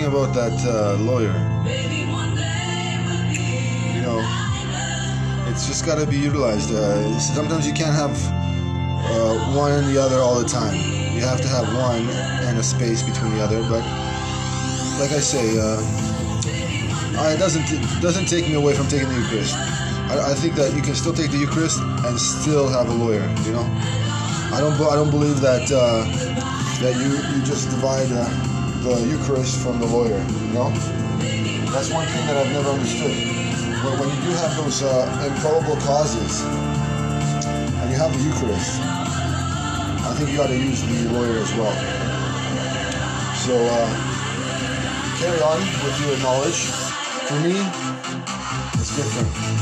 thinking about that uh, lawyer. You know, it's just got to be utilized. Uh, sometimes you can't have uh, one and the other all the time. You have to have one and a space between the other. But like I say, uh, it doesn't it doesn't take me away from taking the Eucharist. I, I, think that you can still take the Eucharist and still have a lawyer. You know, I don't I don't believe that uh, that you you just divide uh, the Eucharist from the lawyer. You know, that's one thing that I've never understood. But when you do have those uh, improbable causes and you have the Eucharist, I think you got to use the lawyer as well. So uh, carry on with your knowledge. For me, it's different.